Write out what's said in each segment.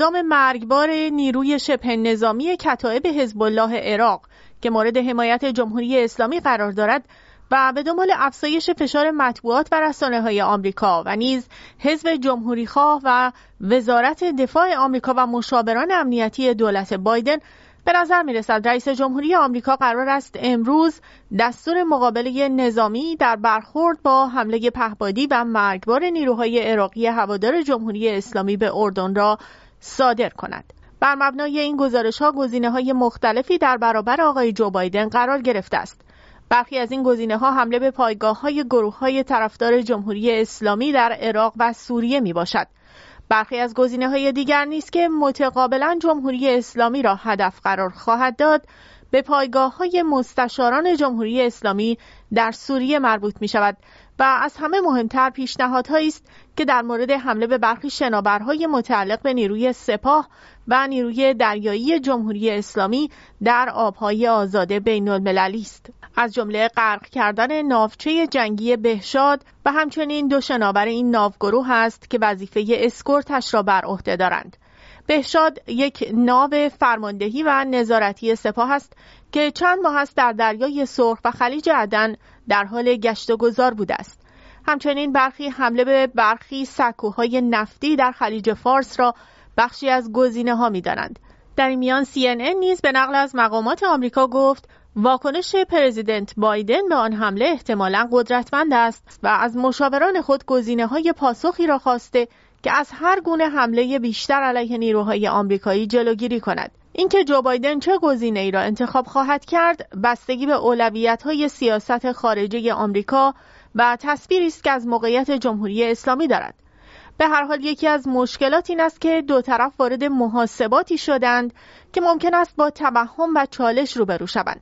اقدام مرگبار نیروی شبه نظامی کتایب حزب الله عراق که مورد حمایت جمهوری اسلامی قرار دارد و به دنبال افزایش فشار مطبوعات و رسانه های آمریکا و نیز حزب جمهوریخواه و وزارت دفاع آمریکا و مشاوران امنیتی دولت بایدن به نظر می رسد رئیس جمهوری آمریکا قرار است امروز دستور مقابله نظامی در برخورد با حمله پهبادی و مرگبار نیروهای عراقی هوادار جمهوری اسلامی به اردن را صادر کند. بر مبنای این گزارش ها گزینه های مختلفی در برابر آقای جو بایدن قرار گرفته است. برخی از این گزینه ها حمله به پایگاه های گروه های طرفدار جمهوری اسلامی در عراق و سوریه می باشد. برخی از گزینه های دیگر نیست که متقابلا جمهوری اسلامی را هدف قرار خواهد داد به پایگاه های مستشاران جمهوری اسلامی در سوریه مربوط می شود و از همه مهمتر پیشنهادهایی است که در مورد حمله به برخی شناورهای متعلق به نیروی سپاه و نیروی دریایی جمهوری اسلامی در آبهای آزاد بین المللی است. از جمله غرق کردن ناوچه جنگی بهشاد و همچنین دو شناور این ناوگروه است که وظیفه اسکورتش را بر عهده دارند. بهشاد یک ناو فرماندهی و نظارتی سپاه است که چند ماه است در دریای سرخ و خلیج عدن در حال گشت و گذار بوده است. همچنین برخی حمله به برخی سکوهای نفتی در خلیج فارس را بخشی از گزینه ها می دانند. در این میان CNN نیز به نقل از مقامات آمریکا گفت واکنش پرزیدنت بایدن به آن حمله احتمالا قدرتمند است و از مشاوران خود گزینه های پاسخی را خواسته که از هر گونه حمله بیشتر علیه نیروهای آمریکایی جلوگیری کند. اینکه جو بایدن چه گزینه ای را انتخاب خواهد کرد بستگی به اولویت های سیاست خارجه آمریکا و تصویری است که از موقعیت جمهوری اسلامی دارد. به هر حال یکی از مشکلات این است که دو طرف وارد محاسباتی شدند که ممکن است با توهم و چالش روبرو شوند.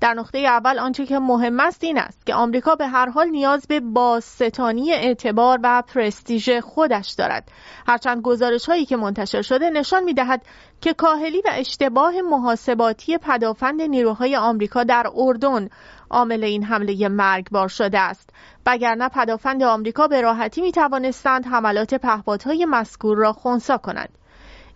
در نقطه اول آنچه که مهم است این است که آمریکا به هر حال نیاز به بازستانی اعتبار و پرستیژ خودش دارد. هرچند گزارش هایی که منتشر شده نشان می دهد که کاهلی و اشتباه محاسباتی پدافند نیروهای آمریکا در اردن عامل این حمله مرگبار شده است. وگرنه پدافند آمریکا به راحتی می توانستند حملات پهپادهای مذکور را خونسا کنند.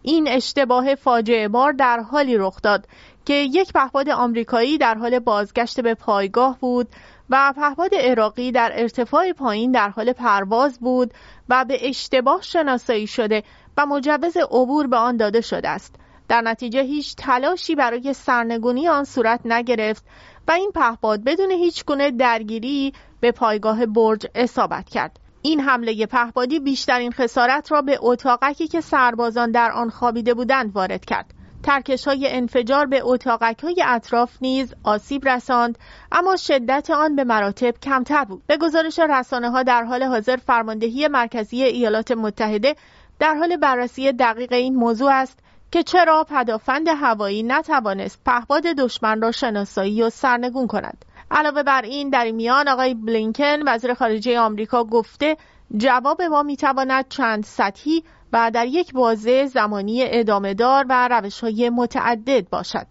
این اشتباه فاجعه بار در حالی رخ داد که یک پهپاد آمریکایی در حال بازگشت به پایگاه بود و پهپاد عراقی در ارتفاع پایین در حال پرواز بود و به اشتباه شناسایی شده و مجوز عبور به آن داده شده است. در نتیجه هیچ تلاشی برای سرنگونی آن صورت نگرفت و این پهپاد بدون هیچ گونه درگیری به پایگاه برج اصابت کرد. این حمله پهپادی بیشترین خسارت را به اتاقکی که سربازان در آن خوابیده بودند وارد کرد. ترکش های انفجار به اتاقک های اطراف نیز آسیب رساند اما شدت آن به مراتب کمتر بود. به گزارش رسانه ها در حال حاضر فرماندهی مرکزی ایالات متحده در حال بررسی دقیق این موضوع است که چرا پدافند هوایی نتوانست پهپاد دشمن را شناسایی و سرنگون کند. علاوه بر این در میان آقای بلینکن وزیر خارجه آمریکا گفته جواب ما می‌تواند چند سطحی و در یک بازه زمانی ادامه دار و روش های متعدد باشد.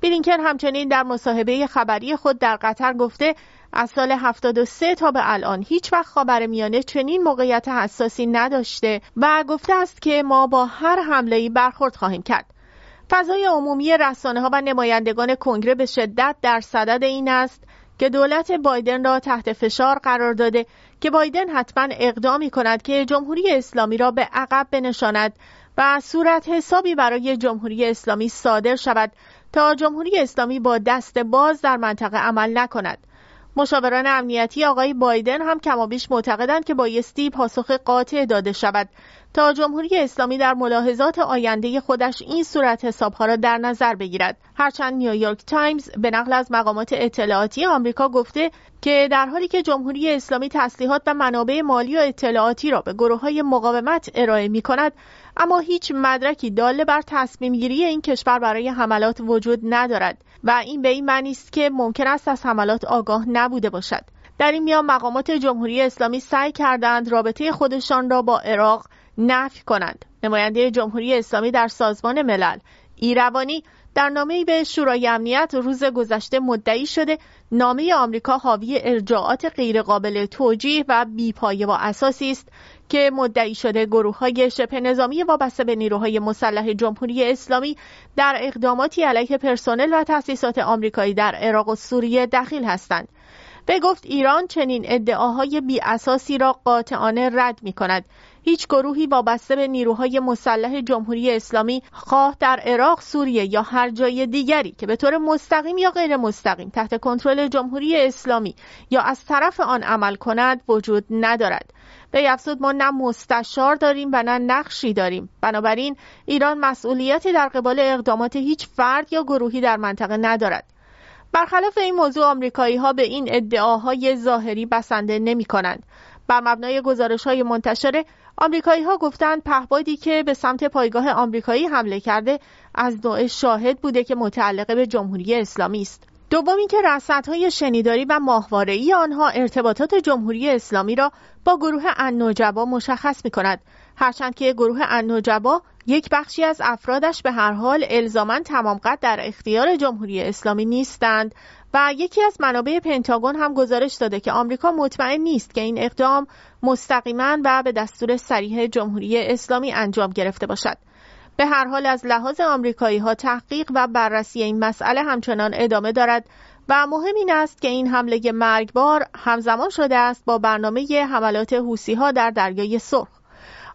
بلینکن همچنین در مصاحبه خبری خود در قطر گفته از سال 73 تا به الان هیچ وقت خاور میانه چنین موقعیت حساسی نداشته و گفته است که ما با هر حمله برخورد خواهیم کرد. فضای عمومی رسانه ها و نمایندگان کنگره به شدت در صدد این است که دولت بایدن را تحت فشار قرار داده که بایدن حتما اقدامی کند که جمهوری اسلامی را به عقب بنشاند و صورت حسابی برای جمهوری اسلامی صادر شود تا جمهوری اسلامی با دست باز در منطقه عمل نکند. مشاوران امنیتی آقای بایدن هم کمابیش معتقدند که بایستی پاسخ قاطع داده شود. تا جمهوری اسلامی در ملاحظات آینده خودش این صورت حسابها را در نظر بگیرد. هرچند نیویورک تایمز به نقل از مقامات اطلاعاتی آمریکا گفته که در حالی که جمهوری اسلامی تسلیحات و منابع مالی و اطلاعاتی را به گروه های مقاومت ارائه می کند اما هیچ مدرکی داله بر تصمیم گیری این کشور برای حملات وجود ندارد و این به این معنی است که ممکن است از حملات آگاه نبوده باشد. در این میان مقامات جمهوری اسلامی سعی کردند رابطه خودشان را با عراق نفی کنند نماینده جمهوری اسلامی در سازمان ملل ایروانی در نامه به شورای امنیت روز گذشته مدعی شده نامه آمریکا حاوی ارجاعات غیرقابل توجیه و بیپایه و اساسی است که مدعی شده گروه های شبه نظامی وابسته به نیروهای مسلح جمهوری اسلامی در اقداماتی علیه پرسنل و تأسیسات آمریکایی در عراق و سوریه دخیل هستند. به گفت ایران چنین ادعاهای بی اساسی را قاطعانه رد می کند. هیچ گروهی وابسته به نیروهای مسلح جمهوری اسلامی خواه در عراق، سوریه یا هر جای دیگری که به طور مستقیم یا غیر مستقیم تحت کنترل جمهوری اسلامی یا از طرف آن عمل کند وجود ندارد. به افزود ما نه مستشار داریم و نه نقشی داریم بنابراین ایران مسئولیتی در قبال اقدامات هیچ فرد یا گروهی در منطقه ندارد برخلاف این موضوع آمریکایی ها به این ادعاهای ظاهری بسنده نمی کنند. بر مبنای گزارش های منتشره آمریکایی ها گفتند پهپادی که به سمت پایگاه آمریکایی حمله کرده از نوع شاهد بوده که متعلق به جمهوری اسلامی است. دوم اینکه رصدهای شنیداری و ماهوارهای آنها ارتباطات جمهوری اسلامی را با گروه النجبا مشخص می کند هرچند که گروه النجبا یک بخشی از افرادش به هر حال الزاما تمام قد در اختیار جمهوری اسلامی نیستند و یکی از منابع پنتاگون هم گزارش داده که آمریکا مطمئن نیست که این اقدام مستقیما و به دستور سریح جمهوری اسلامی انجام گرفته باشد. به هر حال از لحاظ آمریکایی ها تحقیق و بررسی این مسئله همچنان ادامه دارد و مهم این است که این حمله مرگبار همزمان شده است با برنامه حملات حوسی ها در دریای سرخ.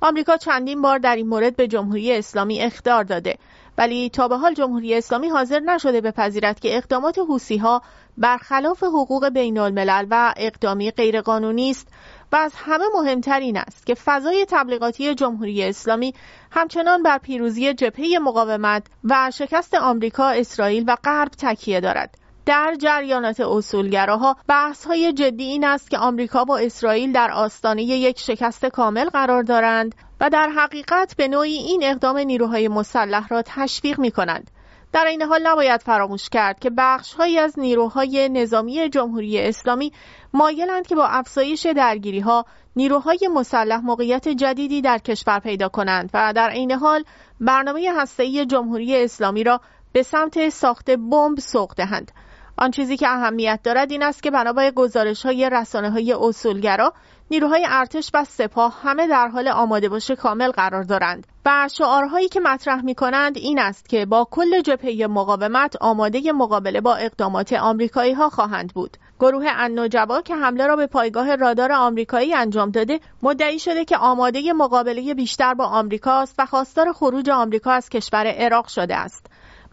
آمریکا چندین بار در این مورد به جمهوری اسلامی اخطار داده ولی تا به حال جمهوری اسلامی حاضر نشده بپذیرد که اقدامات حوسی ها برخلاف حقوق بین الملل و اقدامی غیرقانونی است و از همه مهمتر این است که فضای تبلیغاتی جمهوری اسلامی همچنان بر پیروزی جبهه مقاومت و شکست آمریکا، اسرائیل و غرب تکیه دارد. در جریانات اصولگراها بحث های جدی این است که آمریکا با اسرائیل در آستانه یک شکست کامل قرار دارند و در حقیقت به نوعی این اقدام نیروهای مسلح را تشویق می کنند. در این حال نباید فراموش کرد که بخشهایی از نیروهای نظامی جمهوری اسلامی مایلند که با افزایش درگیری ها نیروهای مسلح موقعیت جدیدی در کشور پیدا کنند و در عین حال برنامه هسته‌ای جمهوری اسلامی را به سمت ساخت بمب سوق دهند. آن چیزی که اهمیت دارد این است که بنابر گزارش های اصولگرا نیروهای ارتش و سپاه همه در حال آماده باش کامل قرار دارند و شعارهایی که مطرح می کنند این است که با کل جبهه مقاومت آماده مقابله با اقدامات آمریکایی ها خواهند بود. گروه النجبا که حمله را به پایگاه رادار آمریکایی انجام داده مدعی شده که آماده مقابله بیشتر با آمریکاست و خواستار خروج آمریکا از کشور عراق شده است.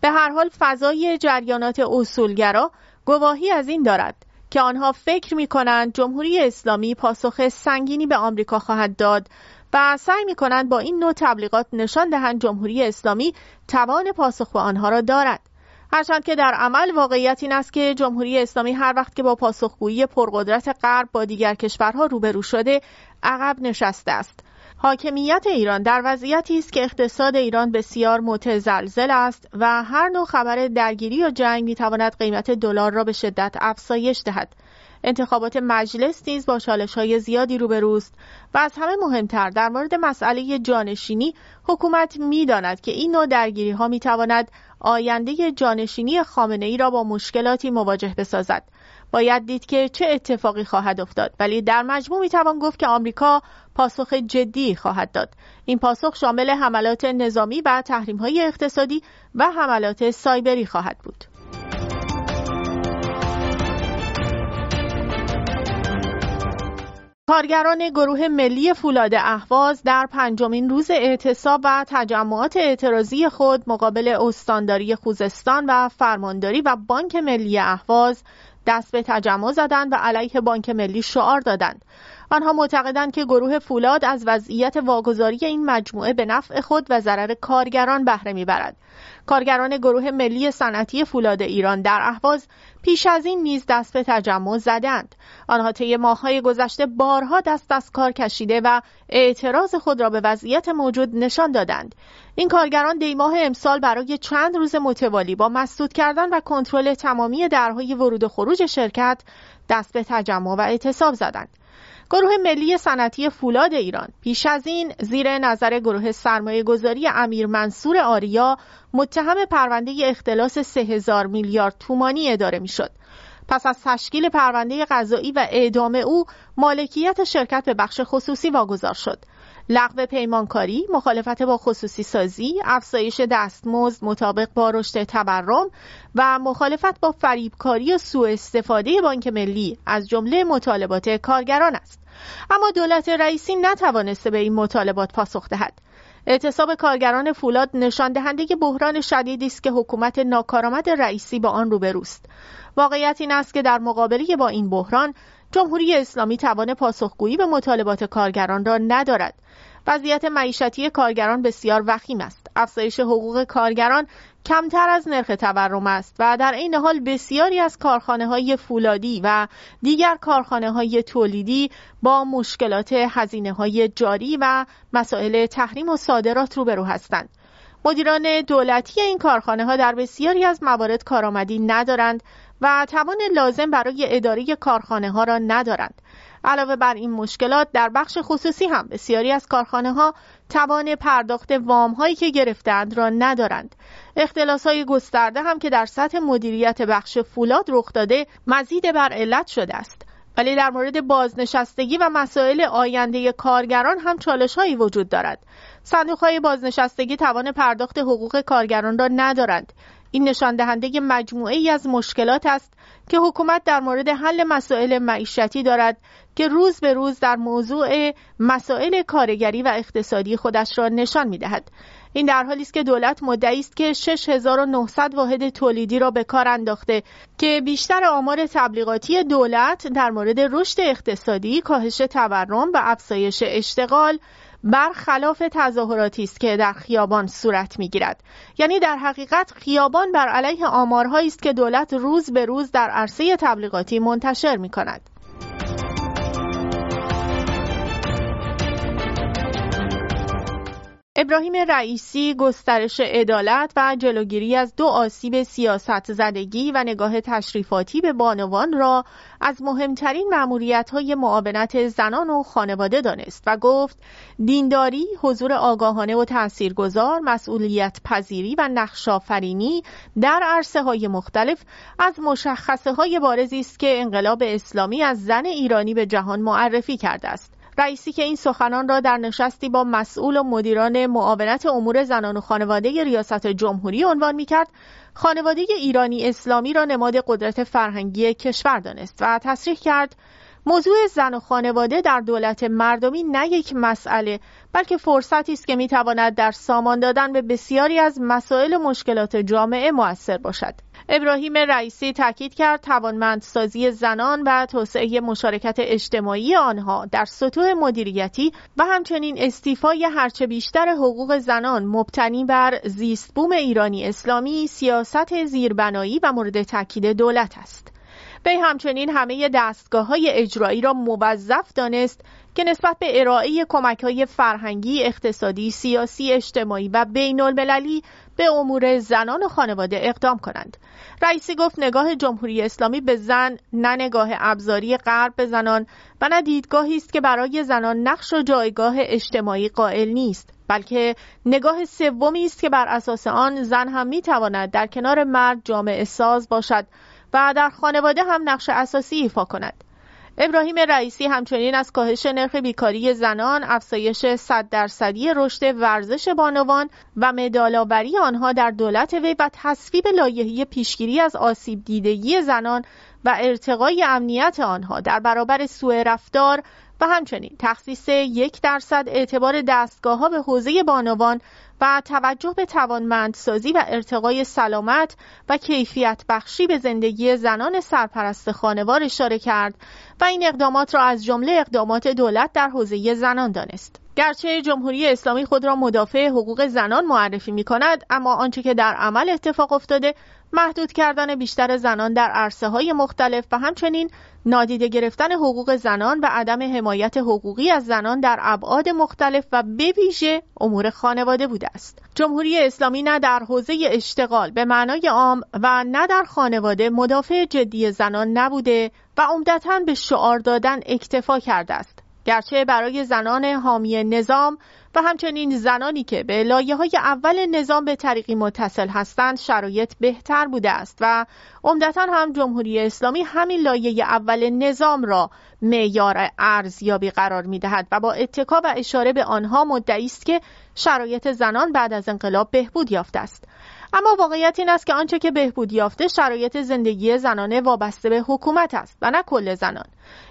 به هر حال فضای جریانات اصولگرا گواهی از این دارد که آنها فکر می کنند جمهوری اسلامی پاسخ سنگینی به آمریکا خواهد داد و سعی می کنند با این نوع تبلیغات نشان دهند جمهوری اسلامی توان پاسخ به آنها را دارد. هرچند که در عمل واقعیت این است که جمهوری اسلامی هر وقت که با پاسخگویی پرقدرت غرب با دیگر کشورها روبرو شده عقب نشسته است حاکمیت ایران در وضعیتی است که اقتصاد ایران بسیار متزلزل است و هر نوع خبر درگیری و جنگ می‌تواند قیمت دلار را به شدت افزایش دهد. انتخابات مجلس نیز با چالش های زیادی روبروست و از همه مهمتر در مورد مسئله جانشینی حکومت می‌داند که این نوع درگیری ها می تواند آینده جانشینی خامنه ای را با مشکلاتی مواجه بسازد. باید دید که چه اتفاقی خواهد افتاد. ولی در مجموع می توان گفت که آمریکا پاسخ جدی خواهد داد. این پاسخ شامل حملات نظامی و تحریم های اقتصادی و حملات سایبری خواهد بود. کارگران گروه ملی فولاد اهواز در پنجمین روز اعتصاب و تجمعات اعتراضی خود مقابل استانداری خوزستان و فرمانداری و بانک ملی اهواز دست به تجمع زدند و علیه بانک ملی شعار دادند. آنها معتقدند که گروه فولاد از وضعیت واگذاری این مجموعه به نفع خود و ضرر کارگران بهره می‌برد. کارگران گروه ملی صنعتی فولاد ایران در اهواز پیش از این نیز دست به تجمع زدند. آنها طی ماههای گذشته بارها دست از کار کشیده و اعتراض خود را به وضعیت موجود نشان دادند. این کارگران دیماه امسال برای چند روز متوالی با مسدود کردن و کنترل تمامی درهای ورود و خروج شرکت دست به تجمع و اعتصاب زدند. گروه ملی صنعتی فولاد ایران پیش از این زیر نظر گروه سرمایه گذاری امیر منصور آریا متهم پرونده اختلاس 3000 میلیارد تومانی اداره می‌شد. پس از تشکیل پرونده قضایی و اعدام او مالکیت شرکت به بخش خصوصی واگذار شد لغو پیمانکاری، مخالفت با خصوصی سازی، افزایش دستمزد مطابق با رشد تورم و مخالفت با فریبکاری و سوء استفاده بانک ملی از جمله مطالبات کارگران است. اما دولت رئیسی نتوانسته به این مطالبات پاسخ دهد. اعتصاب کارگران فولاد نشان دهنده بحران شدیدی است که حکومت ناکارآمد رئیسی با آن روبروست. واقعیت این است که در مقابله با این بحران جمهوری اسلامی توان پاسخگویی به مطالبات کارگران را ندارد وضعیت معیشتی کارگران بسیار وخیم است افزایش حقوق کارگران کمتر از نرخ تورم است و در این حال بسیاری از کارخانه های فولادی و دیگر کارخانه های تولیدی با مشکلات هزینه های جاری و مسائل تحریم و صادرات روبرو هستند مدیران دولتی این کارخانه ها در بسیاری از موارد کارآمدی ندارند و توان لازم برای اداره کارخانه ها را ندارند. علاوه بر این مشکلات در بخش خصوصی هم بسیاری از کارخانه ها توان پرداخت وام هایی که گرفتند را ندارند. اختلاس های گسترده هم که در سطح مدیریت بخش فولاد رخ داده مزید بر علت شده است. ولی در مورد بازنشستگی و مسائل آینده کارگران هم چالش هایی وجود دارد. صندوق های بازنشستگی توان پرداخت حقوق کارگران را ندارند. این نشان دهنده مجموعه ای از مشکلات است که حکومت در مورد حل مسائل معیشتی دارد که روز به روز در موضوع مسائل کارگری و اقتصادی خودش را نشان می دهد. این در حالی است که دولت مدعی است که 6900 واحد تولیدی را به کار انداخته که بیشتر آمار تبلیغاتی دولت در مورد رشد اقتصادی، کاهش تورم و افزایش اشتغال برخلاف تظاهراتی است که در خیابان صورت می‌گیرد یعنی در حقیقت خیابان بر علیه آمارهایی است که دولت روز به روز در عرصه تبلیغاتی منتشر می کند. ابراهیم رئیسی گسترش عدالت و جلوگیری از دو آسیب سیاست زدگی و نگاه تشریفاتی به بانوان را از مهمترین معمولیت های معاونت زنان و خانواده دانست و گفت دینداری، حضور آگاهانه و تاثیرگذار، مسئولیت پذیری و نقشافرینی در عرصه های مختلف از مشخصه های بارزی است که انقلاب اسلامی از زن ایرانی به جهان معرفی کرده است. رئیسی که این سخنان را در نشستی با مسئول و مدیران معاونت امور زنان و خانواده ریاست جمهوری عنوان می کرد خانواده ایرانی اسلامی را نماد قدرت فرهنگی کشور دانست و تصریح کرد موضوع زن و خانواده در دولت مردمی نه یک مسئله بلکه فرصتی است که می‌تواند در سامان دادن به بسیاری از مسائل و مشکلات جامعه موثر باشد ابراهیم رئیسی تاکید کرد توانمندسازی زنان و توسعه مشارکت اجتماعی آنها در سطوح مدیریتی و همچنین استیفای هرچه بیشتر حقوق زنان مبتنی بر زیستبوم ایرانی اسلامی سیاست زیربنایی و مورد تاکید دولت است. وی همچنین همه دستگاه های اجرایی را موظف دانست که نسبت به ارائه کمک های فرهنگی، اقتصادی، سیاسی، اجتماعی و بین المللی به امور زنان و خانواده اقدام کنند. رئیسی گفت نگاه جمهوری اسلامی به زن نه نگاه ابزاری غرب به زنان و نه دیدگاهی است که برای زنان نقش و جایگاه اجتماعی قائل نیست بلکه نگاه سومی است که بر اساس آن زن هم می‌تواند در کنار مرد جامعه ساز باشد و در خانواده هم نقش اساسی ایفا کند. ابراهیم رئیسی همچنین از کاهش نرخ بیکاری زنان، افزایش صد درصدی رشد ورزش بانوان و مدالآوری آنها در دولت وی و تصویب لایحه پیشگیری از آسیب دیدگی زنان و ارتقای امنیت آنها در برابر سوء رفتار و همچنین تخصیص یک درصد اعتبار دستگاه ها به حوزه بانوان و توجه به توانمندسازی و ارتقای سلامت و کیفیت بخشی به زندگی زنان سرپرست خانوار اشاره کرد و این اقدامات را از جمله اقدامات دولت در حوزه زنان دانست. گرچه جمهوری اسلامی خود را مدافع حقوق زنان معرفی می کند اما آنچه که در عمل اتفاق افتاده محدود کردن بیشتر زنان در عرصه های مختلف و همچنین نادیده گرفتن حقوق زنان و عدم حمایت حقوقی از زنان در ابعاد مختلف و به ویژه امور خانواده بوده است. جمهوری اسلامی نه در حوزه اشتغال به معنای عام و نه در خانواده مدافع جدی زنان نبوده و عمدتا به شعار دادن اکتفا کرده است. گرچه برای زنان حامی نظام و همچنین زنانی که به لایه های اول نظام به طریقی متصل هستند شرایط بهتر بوده است و عمدتا هم جمهوری اسلامی همین لایه اول نظام را معیار ارزیابی قرار می دهد و با اتکا و اشاره به آنها مدعی است که شرایط زنان بعد از انقلاب بهبود یافته است. اما واقعیت این است که آنچه که بهبود یافته شرایط زندگی زنانه وابسته به حکومت است و نه کل زنان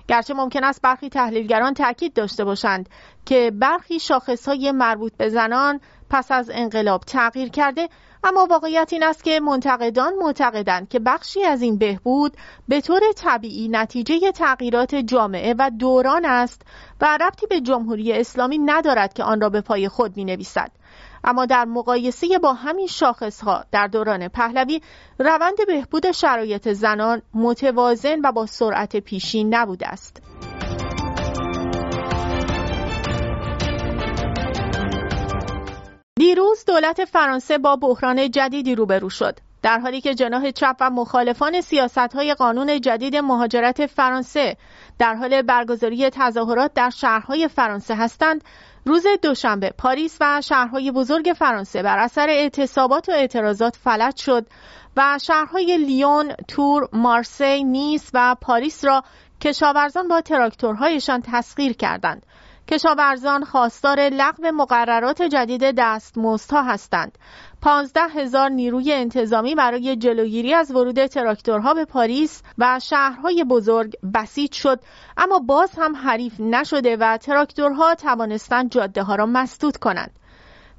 گرچه ممکن است برخی تحلیلگران تاکید داشته باشند که برخی شاخصهای مربوط به زنان پس از انقلاب تغییر کرده اما واقعیت این است که منتقدان معتقدند که بخشی از این بهبود به طور طبیعی نتیجه تغییرات جامعه و دوران است و ربطی به جمهوری اسلامی ندارد که آن را به پای خود می نویسد. اما در مقایسه با همین شاخصها در دوران پهلوی روند بهبود شرایط زنان متوازن و با سرعت پیشین نبوده است. دیروز دولت فرانسه با بحران جدیدی روبرو شد. در حالی که جناح چپ و مخالفان سیاست های قانون جدید مهاجرت فرانسه در حال برگزاری تظاهرات در شهرهای فرانسه هستند روز دوشنبه پاریس و شهرهای بزرگ فرانسه بر اثر اعتصابات و اعتراضات فلج شد و شهرهای لیون، تور، مارسی، نیس و پاریس را کشاورزان با تراکتورهایشان تسخیر کردند. کشاورزان خواستار لغو مقررات جدید دستمزدها هستند. پانزده هزار نیروی انتظامی برای جلوگیری از ورود تراکتورها به پاریس و شهرهای بزرگ بسیج شد اما باز هم حریف نشده و تراکتورها توانستند جاده ها را مسدود کنند.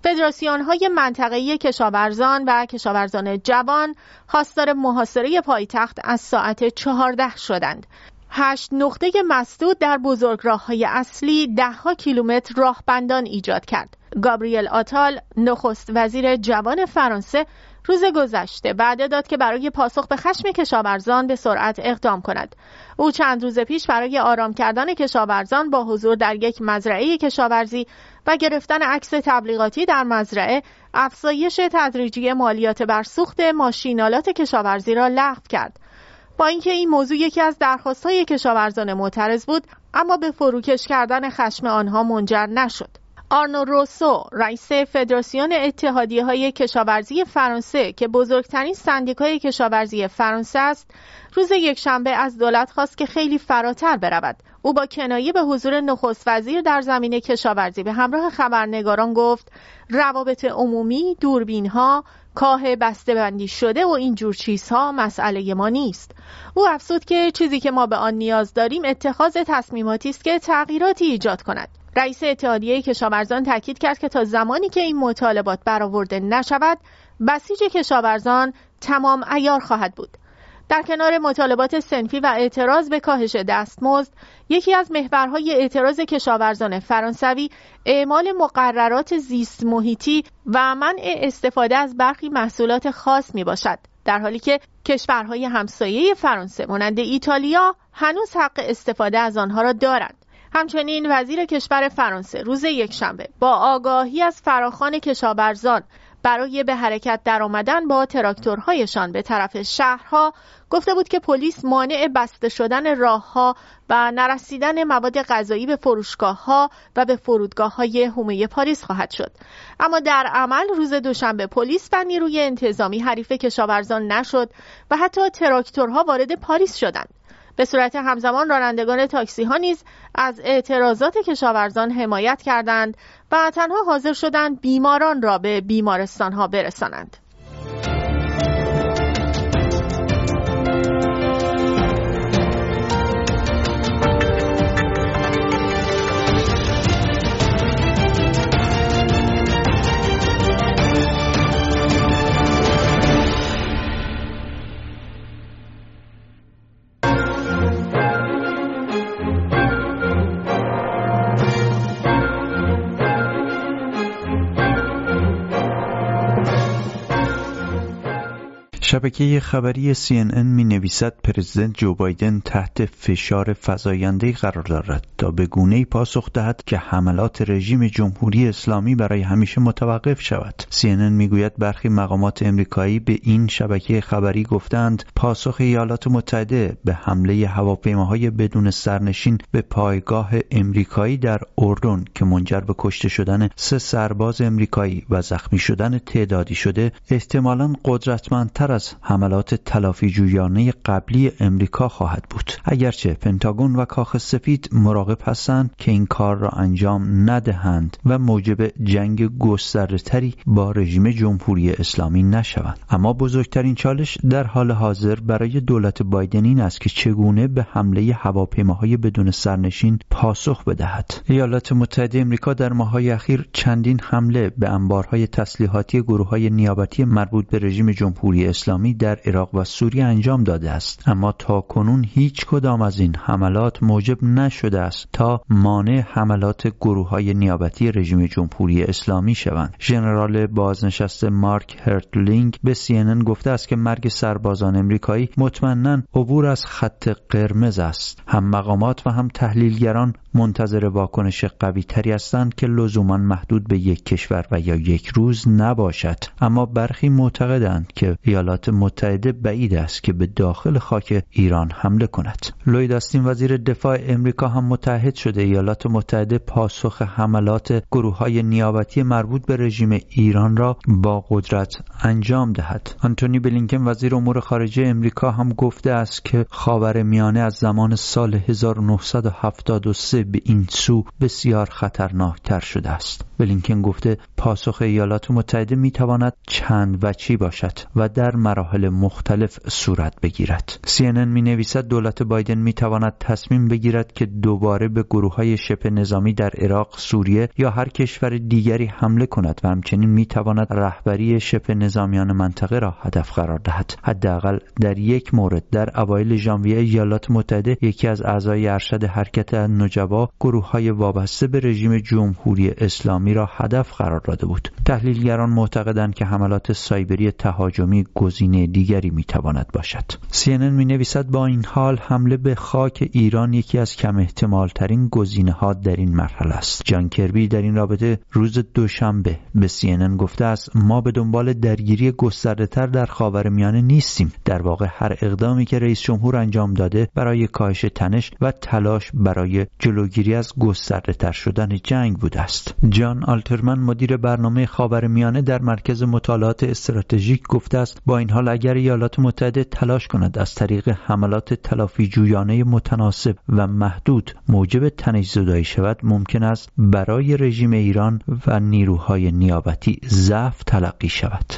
فدراسیون های منطقه‌ای کشاورزان و کشاورزان جوان خواستار محاصره پایتخت از ساعت چهارده شدند هشت نقطه مسدود در راه های اصلی دهها کیلومتر راهبندان ایجاد کرد. گابریل آتال نخست وزیر جوان فرانسه روز گذشته وعده داد که برای پاسخ به خشم کشاورزان به سرعت اقدام کند. او چند روز پیش برای آرام کردن کشاورزان با حضور در یک مزرعه کشاورزی و گرفتن عکس تبلیغاتی در مزرعه افزایش تدریجی مالیات بر سوخت ماشینالات کشاورزی را لغو کرد. با اینکه این موضوع یکی از درخواستهای کشاورزان معترض بود اما به فروکش کردن خشم آنها منجر نشد. آرنو روسو رئیس فدراسیون اتحادیه های کشاورزی فرانسه که بزرگترین سندیکای کشاورزی فرانسه است روز یکشنبه از دولت خواست که خیلی فراتر برود. او با کنایه به حضور نخست وزیر در زمینه کشاورزی به همراه خبرنگاران گفت روابط عمومی دوربین ها کاه بسته بندی شده و این جور چیزها مسئله ما نیست. او افسود که چیزی که ما به آن نیاز داریم اتخاذ تصمیماتی است که تغییراتی ایجاد کند. رئیس اتحادیه کشاورزان تاکید کرد که تا زمانی که این مطالبات برآورده نشود بسیج کشاورزان تمام ایار خواهد بود. در کنار مطالبات سنفی و اعتراض به کاهش دستمزد یکی از محورهای اعتراض کشاورزان فرانسوی اعمال مقررات زیست محیطی و منع استفاده از برخی محصولات خاص می باشد در حالی که کشورهای همسایه فرانسه مانند ایتالیا هنوز حق استفاده از آنها را دارند. همچنین وزیر کشور فرانسه روز یکشنبه با آگاهی از فراخان کشاورزان برای به حرکت درآمدن با تراکتورهایشان به طرف شهرها گفته بود که پلیس مانع بسته شدن راهها و نرسیدن مواد غذایی به فروشگاه ها و به فرودگاه های حومه پاریس خواهد شد. اما در عمل روز دوشنبه پلیس و نیروی انتظامی حریف کشاورزان نشد و حتی تراکتورها وارد پاریس شدند. به صورت همزمان رانندگان تاکسی ها نیز از اعتراضات کشاورزان حمایت کردند و تنها حاضر شدند بیماران را به بیمارستان ها برسانند. شبکه خبری CNN می نویسد پرزیدنت جو بایدن تحت فشار فزاینده قرار دارد تا به گونه پاسخ دهد که حملات رژیم جمهوری اسلامی برای همیشه متوقف شود. CNN می‌گوید برخی مقامات امریکایی به این شبکه خبری گفتند پاسخ ایالات متحده به حمله هواپیماهای بدون سرنشین به پایگاه امریکایی در اردن که منجر به کشته شدن سه سرباز امریکایی و زخمی شدن تعدادی شده احتمالا قدرتمندتر حملات تلافی جویانه قبلی امریکا خواهد بود. اگرچه پنتاگون و کاخ سفید مراقب هستند که این کار را انجام ندهند و موجب جنگ گستردهتری با رژیم جمهوری اسلامی نشوند. اما بزرگترین چالش در حال حاضر برای دولت بایدن این است که چگونه به حمله هواپیماهای بدون سرنشین پاسخ بدهد. ایالات متحده امریکا در ماههای اخیر چندین حمله به انبارهای تسلیحاتی گروه های نیابتی مربوط به رژیم جمهوری در عراق و سوریه انجام داده است. اما تا کنون هیچ کدام از این حملات موجب نشده است تا مانع حملات گروه های نیابتی رژیم جمهوری اسلامی شوند. ژنرال بازنشسته مارک هرتلینگ به CNN گفته است که مرگ سربازان امریکایی مطمئنا عبور از خط قرمز است. هم مقامات و هم تحلیلگران منتظر واکنش قوی تری هستند که لزوما محدود به یک کشور و یا یک روز نباشد. اما برخی معتقدند که ایالات متحده بعید است که به داخل خاک ایران حمله کند. لوید آستین وزیر دفاع امریکا هم متحد شده. ایالات متحده پاسخ حملات گروه های نیابتی مربوط به رژیم ایران را با قدرت انجام دهد. آنتونی بلینکن وزیر امور خارجه امریکا هم گفته است که خاور میانه از زمان سال 1973 به این سو بسیار خطرناکتر شده است. بلینکن گفته پاسخ ایالات متحده می تواند چند وچی باشد و در مراحل مختلف صورت بگیرد. CNN می نویسد دولت بایدن می تواند تصمیم بگیرد که دوباره به گروه های شبه نظامی در عراق، سوریه یا هر کشور دیگری حمله کند و همچنین می تواند رهبری شبه نظامیان منطقه را هدف قرار دهد. حداقل در یک مورد در اوایل ژانویه ایالات متحده یکی از اعضای ارشد حرکت نجبا گروه های وابسته به رژیم جمهوری اسلامی را هدف قرار داده بود. تحلیلگران معتقدند که حملات سایبری تهاجمی گزینه دیگری می تواند باشد CNN می نویسد با این حال حمله به خاک ایران یکی از کم احتمال ترین گزینه ها در این مرحله است. جان کربی در این رابطه روز دوشنبه به CNN گفته است ما به دنبال درگیری گسترده تر در خاورمیانه نیستیم. در واقع هر اقدامی که رئیس جمهور انجام داده برای کاهش تنش و تلاش برای جلوگیری از گسترده تر شدن جنگ بوده است. جان آلترمن مدیر برنامه خاورمیانه در مرکز مطالعات استراتژیک گفته است با این حال اگر ایالات متحده تلاش کند از طریق حملات تلافی جویانه متناسب و محدود موجب تنش زدایی شود ممکن است برای رژیم ایران و نیروهای نیابتی ضعف تلقی شود.